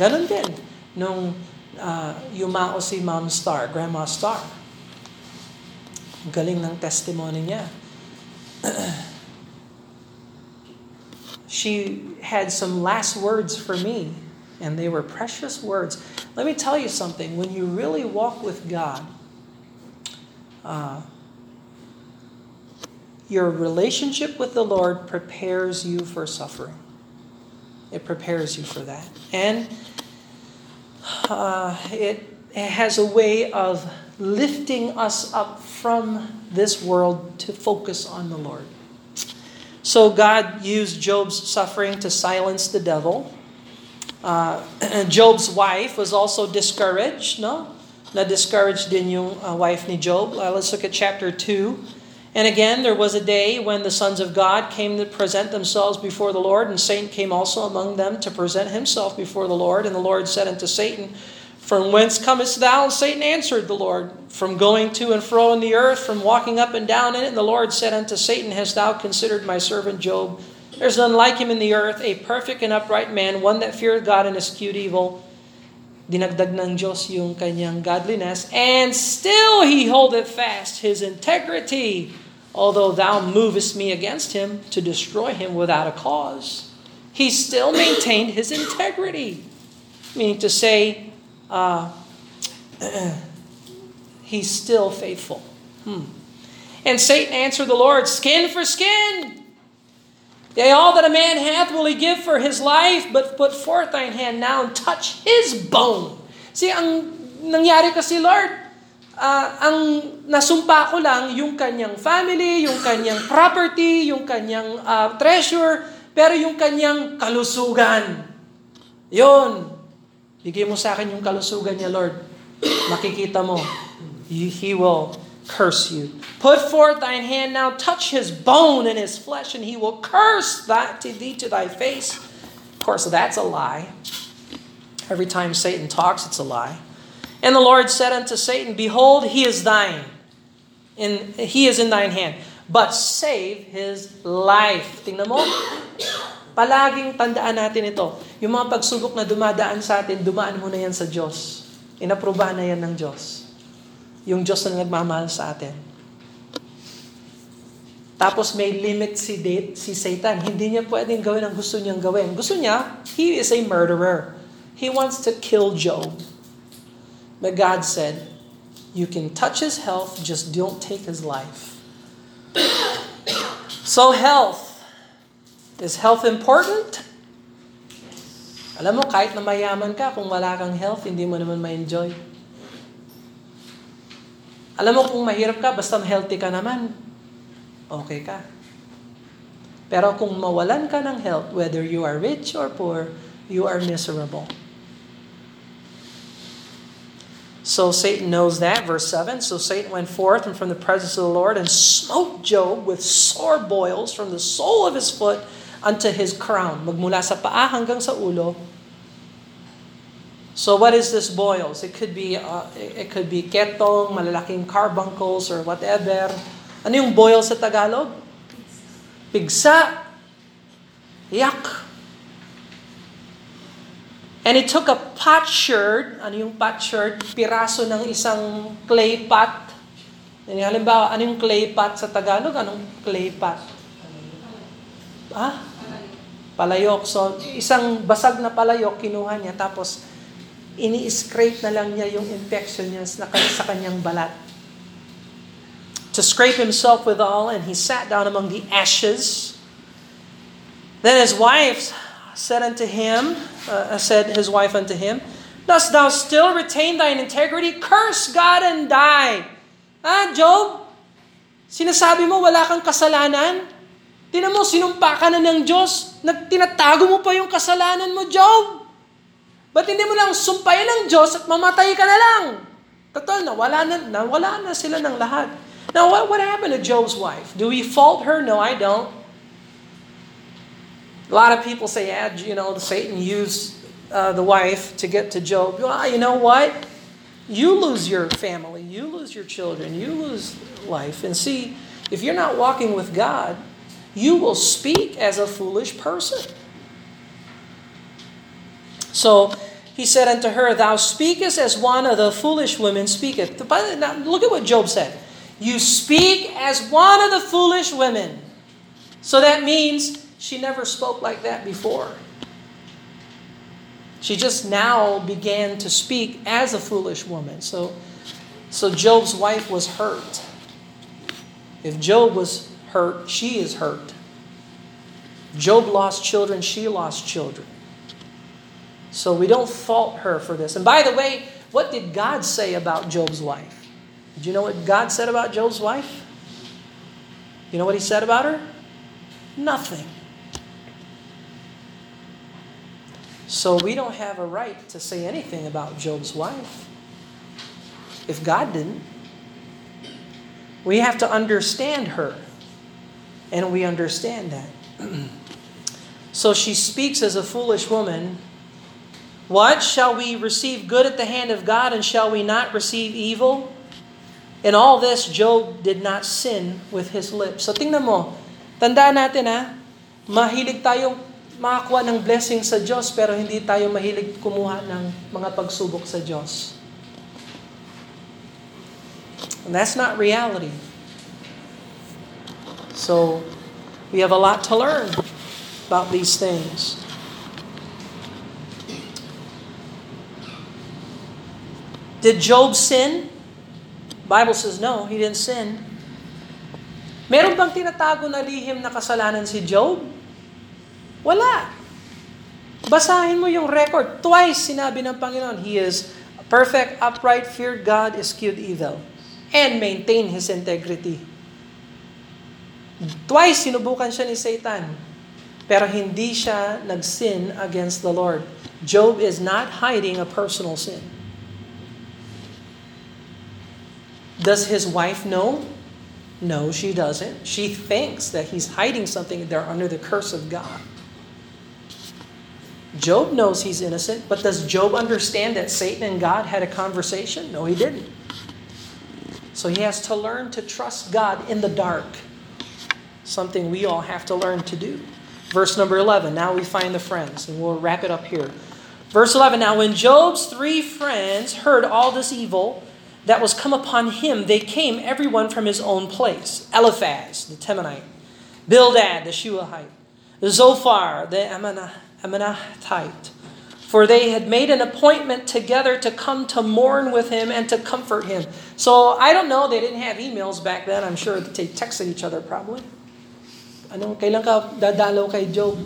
Ganon din nung uh, yumao si Mom Star, Grandma Star. Galing ng testimony niya. she had some last words for me and they were precious words. Let me tell you something. When you really walk with God, uh, your relationship with the Lord prepares you for suffering. It prepares you for that. And uh, it, has a way of lifting us up from this world to focus on the Lord. So God used Job's suffering to silence the devil. Uh, Job's wife was also discouraged, no? Na discouraged din yung uh, wife ni Job. Uh, let's look at chapter 2. And again, there was a day when the sons of God came to present themselves before the Lord, and Satan came also among them to present himself before the Lord. And the Lord said unto Satan, From whence comest thou? And Satan answered the Lord, From going to and fro in the earth, from walking up and down in it. And the Lord said unto Satan, Hast thou considered my servant Job? There's none like him in the earth, a perfect and upright man, one that feared God and eschewed evil. Dinagdag ng Diyos yung kanyang godliness, and still he holdeth fast his integrity, although thou movest me against him to destroy him without a cause. He still maintained his integrity, meaning to say, uh, he's still faithful. Hmm. And Satan answered the Lord, skin for skin. Yea, all that a man hath will he give for his life, but put forth thine hand now and touch his bone. See, ang nangyari kasi, Lord, uh, ang nasumpa ko lang yung kanyang family, yung kanyang property, yung kanyang uh, treasure, pero yung kanyang kalusugan. Yon. Bigay mo sa akin yung kalusugan niya, Lord. Makikita mo, He will curse you. Put forth thine hand now, touch his bone and his flesh, and he will curse that to thee to thy face. Of course, that's a lie. Every time Satan talks, it's a lie. And the Lord said unto Satan, Behold, he is thine, and he is in thine hand. But save his life. Tingnan mo, palaging tandaan natin ito. Yung mga pagsubok na dumadaan sa atin, dumaan mo na yan sa Diyos. Inaprobahan na yan ng Diyos. Yung Diyos na nagmamahal sa atin. Tapos may limit si date, si Satan. Hindi niya pwedeng gawin ang gusto niyang gawin. Gusto niya, he is a murderer. He wants to kill Job. But God said, you can touch his health, just don't take his life. so health. Is health important? Alam mo, kahit na mayaman ka, kung wala kang health, hindi mo naman ma-enjoy. Alam mo kung mahirap ka, basta healthy ka naman, okay ka. Pero kung mawalan ka ng health, whether you are rich or poor, you are miserable. So Satan knows that, verse 7. So Satan went forth and from the presence of the Lord and smote Job with sore boils from the sole of his foot unto his crown. Magmula sa paa hanggang sa ulo. So what is this boils? It could be uh, it could be ketong, malalaking carbuncles or whatever. Ano yung boils sa Tagalog? Pigsa. Yak. And he took a potsherd, ano yung potsherd? Piraso ng isang clay pot. And halimbawa, ano yung clay pot sa Tagalog? Anong clay pot? Ah? Palayok. So, isang basag na palayok, kinuha niya, tapos ini-scrape na lang niya yung infection niya sa kanyang balat. To scrape himself withal, and he sat down among the ashes. Then his wife said unto him, uh, said his wife unto him, Dost thou still retain thine integrity? Curse God and die. Ah, Job, sinasabi mo wala kang kasalanan? Tinan mo, sinumpa ka na ng Diyos. Nagtinatago mo pa yung kasalanan mo, Job. Ba't hindi mo lang sumpayan ng Diyos at mamatay ka na lang? Total, nawala na, nawala na sila ng lahat. Now, what, what happened to Job's wife? Do we fault her? No, I don't. A lot of people say, yeah, you know, Satan used uh, the wife to get to Job. Well, you know what? You lose your family, you lose your children, you lose life. And see, if you're not walking with God, you will speak as a foolish person. So he said unto her, Thou speakest as one of the foolish women speaketh. Now, look at what Job said. You speak as one of the foolish women. So that means she never spoke like that before. She just now began to speak as a foolish woman. So, so Job's wife was hurt. If Job was hurt, she is hurt. Job lost children, she lost children. So we don't fault her for this. And by the way, what did God say about Job's wife? Did you know what God said about Job's wife? You know what he said about her? Nothing. So we don't have a right to say anything about Job's wife if God didn't. We have to understand her. And we understand that. so she speaks as a foolish woman. What? Shall we receive good at the hand of God and shall we not receive evil? In all this, Job did not sin with his lips. So tingnan mo, tandaan natin ha, mahilig tayong makakuha ng blessing sa Diyos pero hindi tayo mahilig kumuha ng mga pagsubok sa Diyos. And that's not reality. So, we have a lot to learn about these things. Did Job sin? Bible says no, he didn't sin. Meron bang tinatago na lihim na kasalanan si Job? Wala. Basahin mo yung record. Twice sinabi ng Panginoon, He is perfect, upright, feared God, eschewed evil, and maintain His integrity. Twice sinubukan siya ni Satan, pero hindi siya nag-sin against the Lord. Job is not hiding a personal sin. Does his wife know? No, she doesn't. She thinks that he's hiding something there under the curse of God. Job knows he's innocent, but does Job understand that Satan and God had a conversation? No, he didn't. So he has to learn to trust God in the dark. Something we all have to learn to do. Verse number 11. Now we find the friends, and we'll wrap it up here. Verse 11. Now, when Job's three friends heard all this evil that was come upon him, they came everyone from his own place Eliphaz, the Temanite, Bildad, the Shuahite, Zophar, the Amanathite. For they had made an appointment together to come to mourn with him and to comfort him. So I don't know, they didn't have emails back then. I'm sure they texted each other probably. Ano, kailan ka dadalaw kay Job?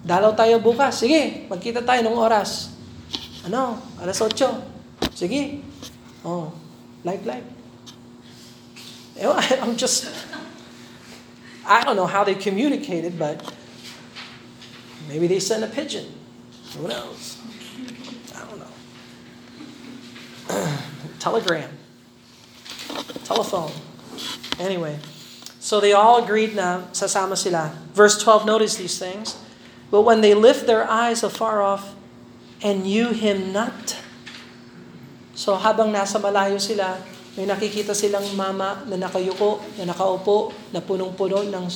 Dalaw tayo bukas. Sige, magkita tayo oras. Ano, alas 8. Sige. Oh, like, like. I'm just, I don't know how they communicated, but maybe they sent a pigeon. Who knows? I don't know. telegram, telephone. Anyway, so they all agreed na sasama sila. Verse 12, notice these things. But when they lift their eyes afar off and knew him not. So habang nasa malayo sila, may nakikita silang mama na nakayuko, na nakaupo, na punong-puno ng,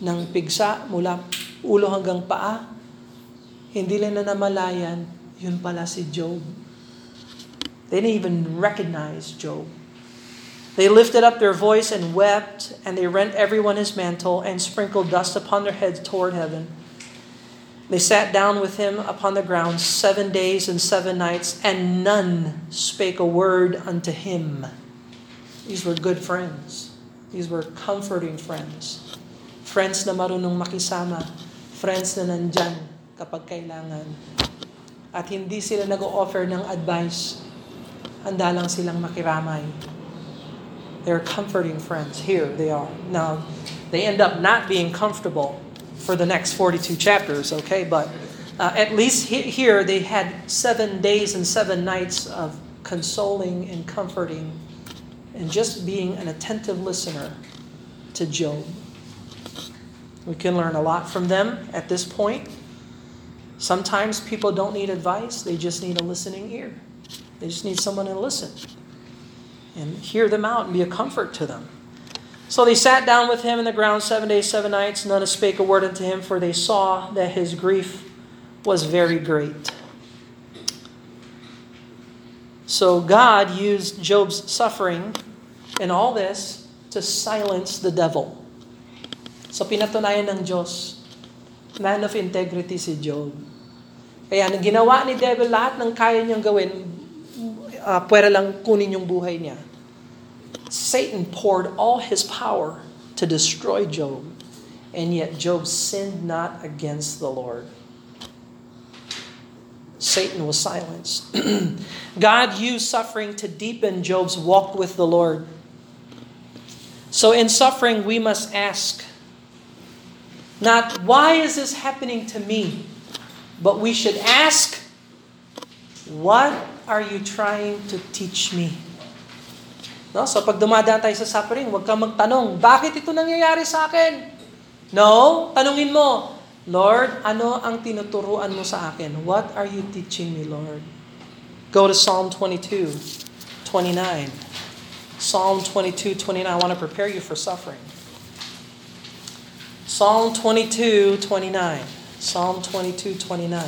ng pigsa mula ulo hanggang paa. Hindi nila namalayan, yun pala si Job. They didn't even recognize Job. They lifted up their voice and wept, and they rent everyone his mantle and sprinkled dust upon their heads toward heaven. They sat down with him upon the ground seven days and seven nights, and none spake a word unto him. These were good friends. These were comforting friends. Friends na marunong makisama. Friends na nandyan kapag kailangan. At hindi sila nag-offer ng advice. Handa lang silang makiramay. They're comforting friends. Here they are. Now, they end up not being comfortable for the next 42 chapters, okay? But uh, at least he- here they had seven days and seven nights of consoling and comforting and just being an attentive listener to Job. We can learn a lot from them at this point. Sometimes people don't need advice, they just need a listening ear. They just need someone to listen and hear them out and be a comfort to them. So they sat down with him in the ground seven days, seven nights. None spake a word unto him, for they saw that his grief was very great. So God used Job's suffering and all this to silence the devil. So pinatunayan ng Diyos, man of integrity si Job. Kaya nang ginawa ni devil lahat ng kaya niyang gawin, uh, pwera lang kunin yung buhay niya. Satan poured all his power to destroy Job, and yet Job sinned not against the Lord. Satan was silenced. God used suffering to deepen Job's walk with the Lord. So in suffering, we must ask, not why is this happening to me, but we should ask, what are you trying to teach me? No? So pag dumadaan tayo sa suffering, huwag kang magtanong, bakit ito nangyayari sa akin? No, tanungin mo, Lord, ano ang tinuturuan mo sa akin? What are you teaching me, Lord? Go to Psalm 22, 29. Psalm 22, 29. I want to prepare you for suffering. Psalm 22, 29. Psalm 22, 29.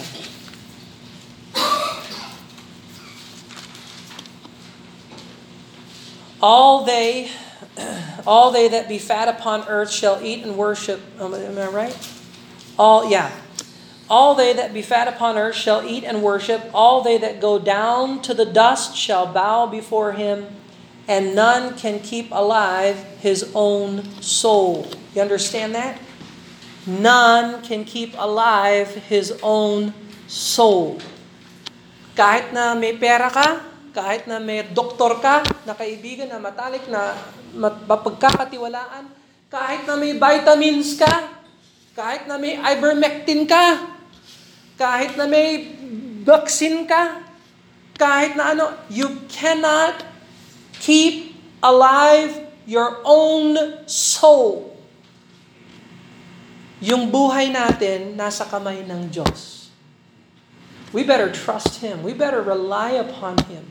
All they, all they that be fat upon earth shall eat and worship. Am I right? All, yeah. All they that be fat upon earth shall eat and worship. All they that go down to the dust shall bow before him, and none can keep alive his own soul. You understand that? None can keep alive his own soul. Kahit na may pera ka, kahit na may doktor ka, na kaibigan na matalik na mapagkakatiwalaan, kahit na may vitamins ka, kahit na may ivermectin ka, kahit na may vaccine ka, kahit na ano, you cannot keep alive your own soul. Yung buhay natin nasa kamay ng Diyos. We better trust Him. We better rely upon Him.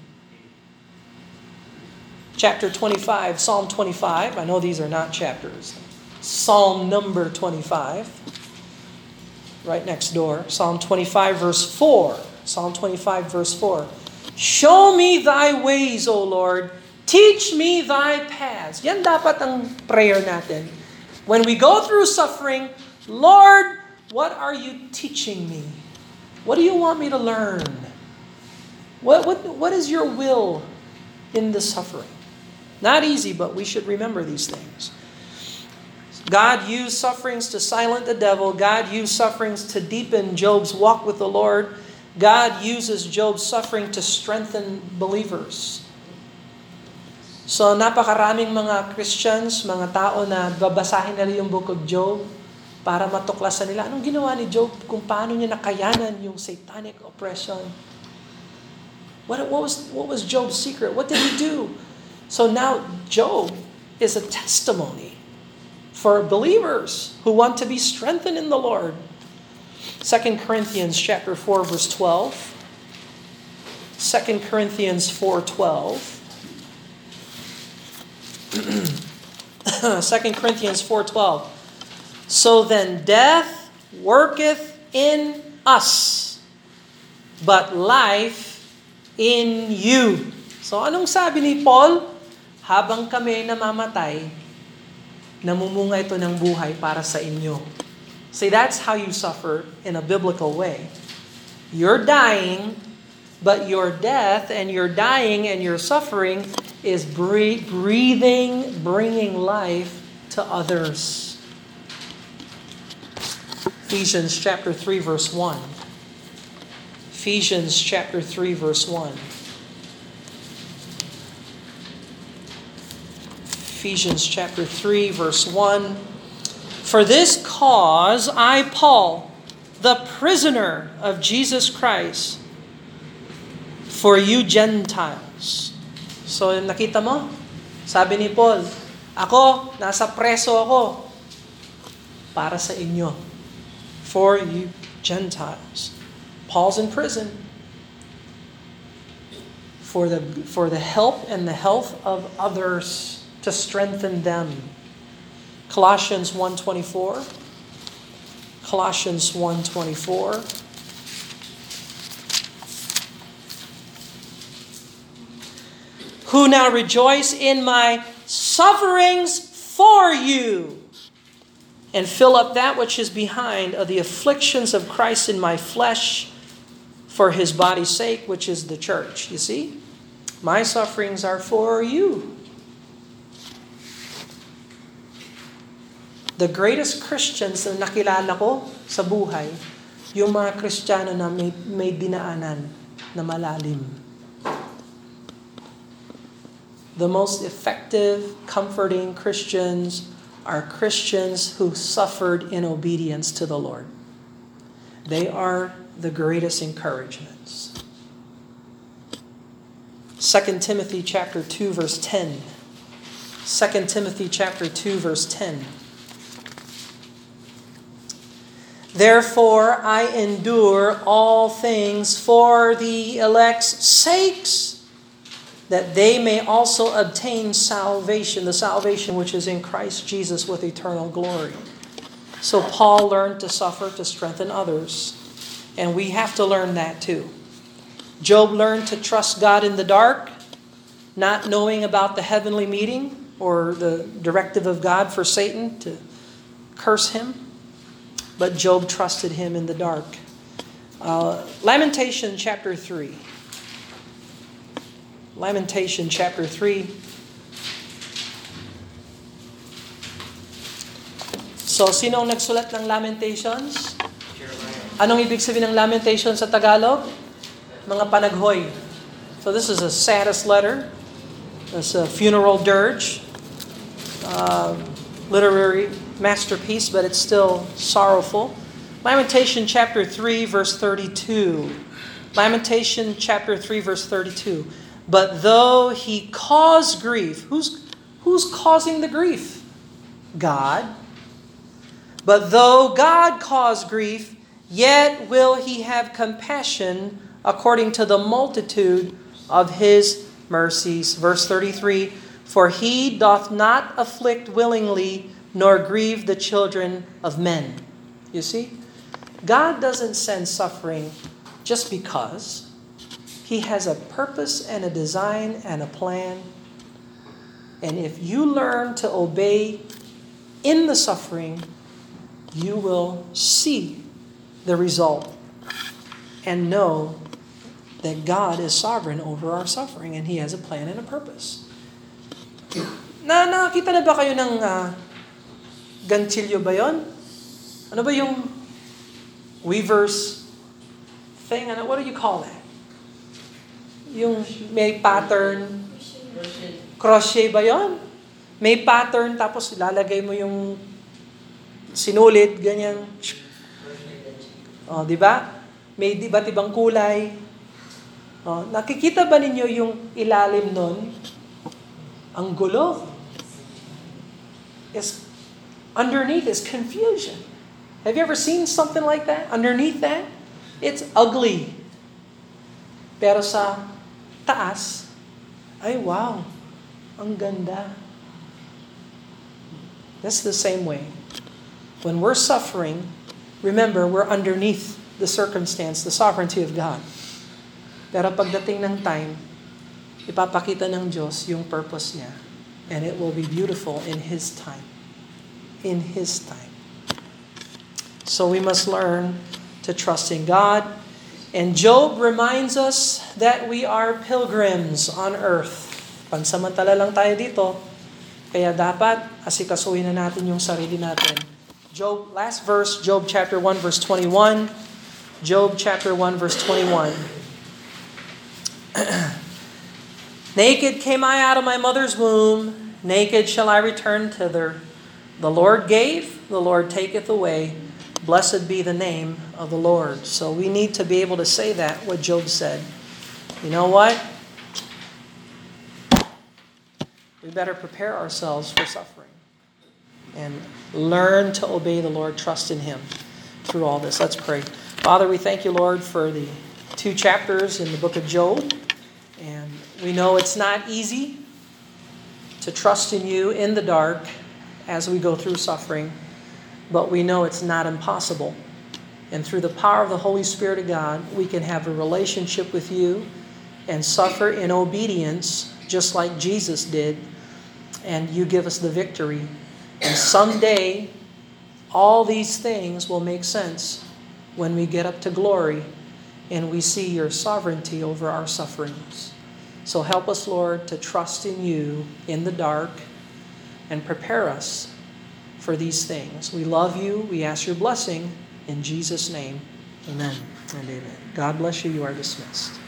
Chapter 25, Psalm 25. I know these are not chapters. Psalm number 25. Right next door. Psalm 25, verse 4. Psalm 25, verse 4. Show me thy ways, O Lord. Teach me thy paths. Yan dapat ang prayer natin. When we go through suffering, Lord, what are you teaching me? What do you want me to learn? What, what, what is your will in the suffering? Not easy, but we should remember these things. God used sufferings to silence the devil. God used sufferings to deepen Job's walk with the Lord. God uses Job's suffering to strengthen believers. So napakaraming mga Christians, mga tao na babasahin nila yung book of Job para matuklasan nila anong ginawa ni Job kung paano niya nakayanan yung satanic oppression. What, what, was, what was Job's secret? What did he do? So now Job is a testimony for believers who want to be strengthened in the Lord. 2 Corinthians chapter 4 verse 12. 2 Corinthians 4:12. 2 Corinthians 4:12. So then death worketh in us, but life in you. So anong sabi ni Paul? Habang kami namamatay, namumunga ito ng buhay para sa inyo. See, that's how you suffer in a biblical way. You're dying, but your death and your dying and your suffering is breathing, bringing life to others. Ephesians chapter 3 verse 1. Ephesians chapter 3 verse 1. Ephesians chapter 3 verse 1. For this cause I Paul, the prisoner of Jesus Christ, for you Gentiles. So nakita mo? Sabi ni Paul, ako, nasa preso ako para sa inyo. For you Gentiles. Paul's in prison for the, for the help and the health of others to strengthen them. Colossians 1.24 Colossians 1.24 Who now rejoice in my sufferings for you and fill up that which is behind of the afflictions of Christ in my flesh for his body's sake, which is the church. You see? My sufferings are for you. The greatest Christians na nakilala ko sa buhay, yung mga Kristiyano na may, may dinaanan na malalim. The most effective, comforting Christians are Christians who suffered in obedience to the Lord. They are the greatest encouragements. 2 Timothy chapter 2 verse 10. 2 Timothy chapter 2 verse 10. Therefore I endure all things for the elect's sakes, that they may also obtain salvation, the salvation which is in Christ Jesus with eternal glory. So Paul learned to suffer to strengthen others, and we have to learn that too. Job learned to trust God in the dark, not knowing about the heavenly meeting or the directive of God for Satan to curse him. But Job trusted him in the dark. Uh, Lamentation chapter 3. Lamentation chapter 3. So, sino ang nagsulat ng Lamentations? Anong ibig sabihin ng Lamentations sa Tagalog? Mga panaghoy. So this is a saddest letter. It's a funeral dirge. Uh, literary masterpiece, but it's still sorrowful. Lamentation chapter 3, verse 32. Lamentation chapter 3, verse 32. But though he caused grief, who's, who's causing the grief? God. But though God caused grief, yet will he have compassion according to the multitude of his mercies. Verse 33 For he doth not afflict willingly, nor grieve the children of men. You see? God doesn't send suffering just because. He has a purpose and a design and a plan. And if you learn to obey in the suffering, you will see the result and know that God is sovereign over our suffering and He has a plan and a purpose. Na nakakita na ba kayo ng uh, ganchilyo ba yon? Ano ba yung weaver's thing? Ano, what do you call that? Yung may pattern. Crochet ba yon? May pattern tapos ilalagay mo yung sinulit, ganyan. Oh, di ba? May iba't ibang kulay. Oh, nakikita ba ninyo yung ilalim nun? Ang gulo. Is underneath is confusion. Have you ever seen something like that? Underneath that, it's ugly. Pero sa taas, ay wow, ang ganda. That's the same way. When we're suffering, remember, we're underneath the circumstance, the sovereignty of God. Pero pagdating ng time, ipapakita ng Diyos yung purpose niya. And it will be beautiful in His time. In His time. So we must learn to trust in God. And Job reminds us that we are pilgrims on earth. Pansamantala lang tayo dito. Kaya dapat asikasuhin na natin yung sarili natin. Job, last verse, Job chapter 1 verse 21. Job chapter 1 verse 21. Naked came I out of my mother's womb, naked shall I return thither. The Lord gave, the Lord taketh away. Blessed be the name of the Lord. So we need to be able to say that, what Job said. You know what? We better prepare ourselves for suffering and learn to obey the Lord, trust in Him through all this. Let's pray. Father, we thank you, Lord, for the two chapters in the book of Job. And we know it's not easy to trust in you in the dark as we go through suffering, but we know it's not impossible. And through the power of the Holy Spirit of God, we can have a relationship with you and suffer in obedience just like Jesus did, and you give us the victory. And someday, all these things will make sense when we get up to glory and we see your sovereignty over our sufferings. So help us, Lord, to trust in you in the dark and prepare us for these things. We love you. We ask your blessing in Jesus' name. Amen and amen. God bless you. You are dismissed.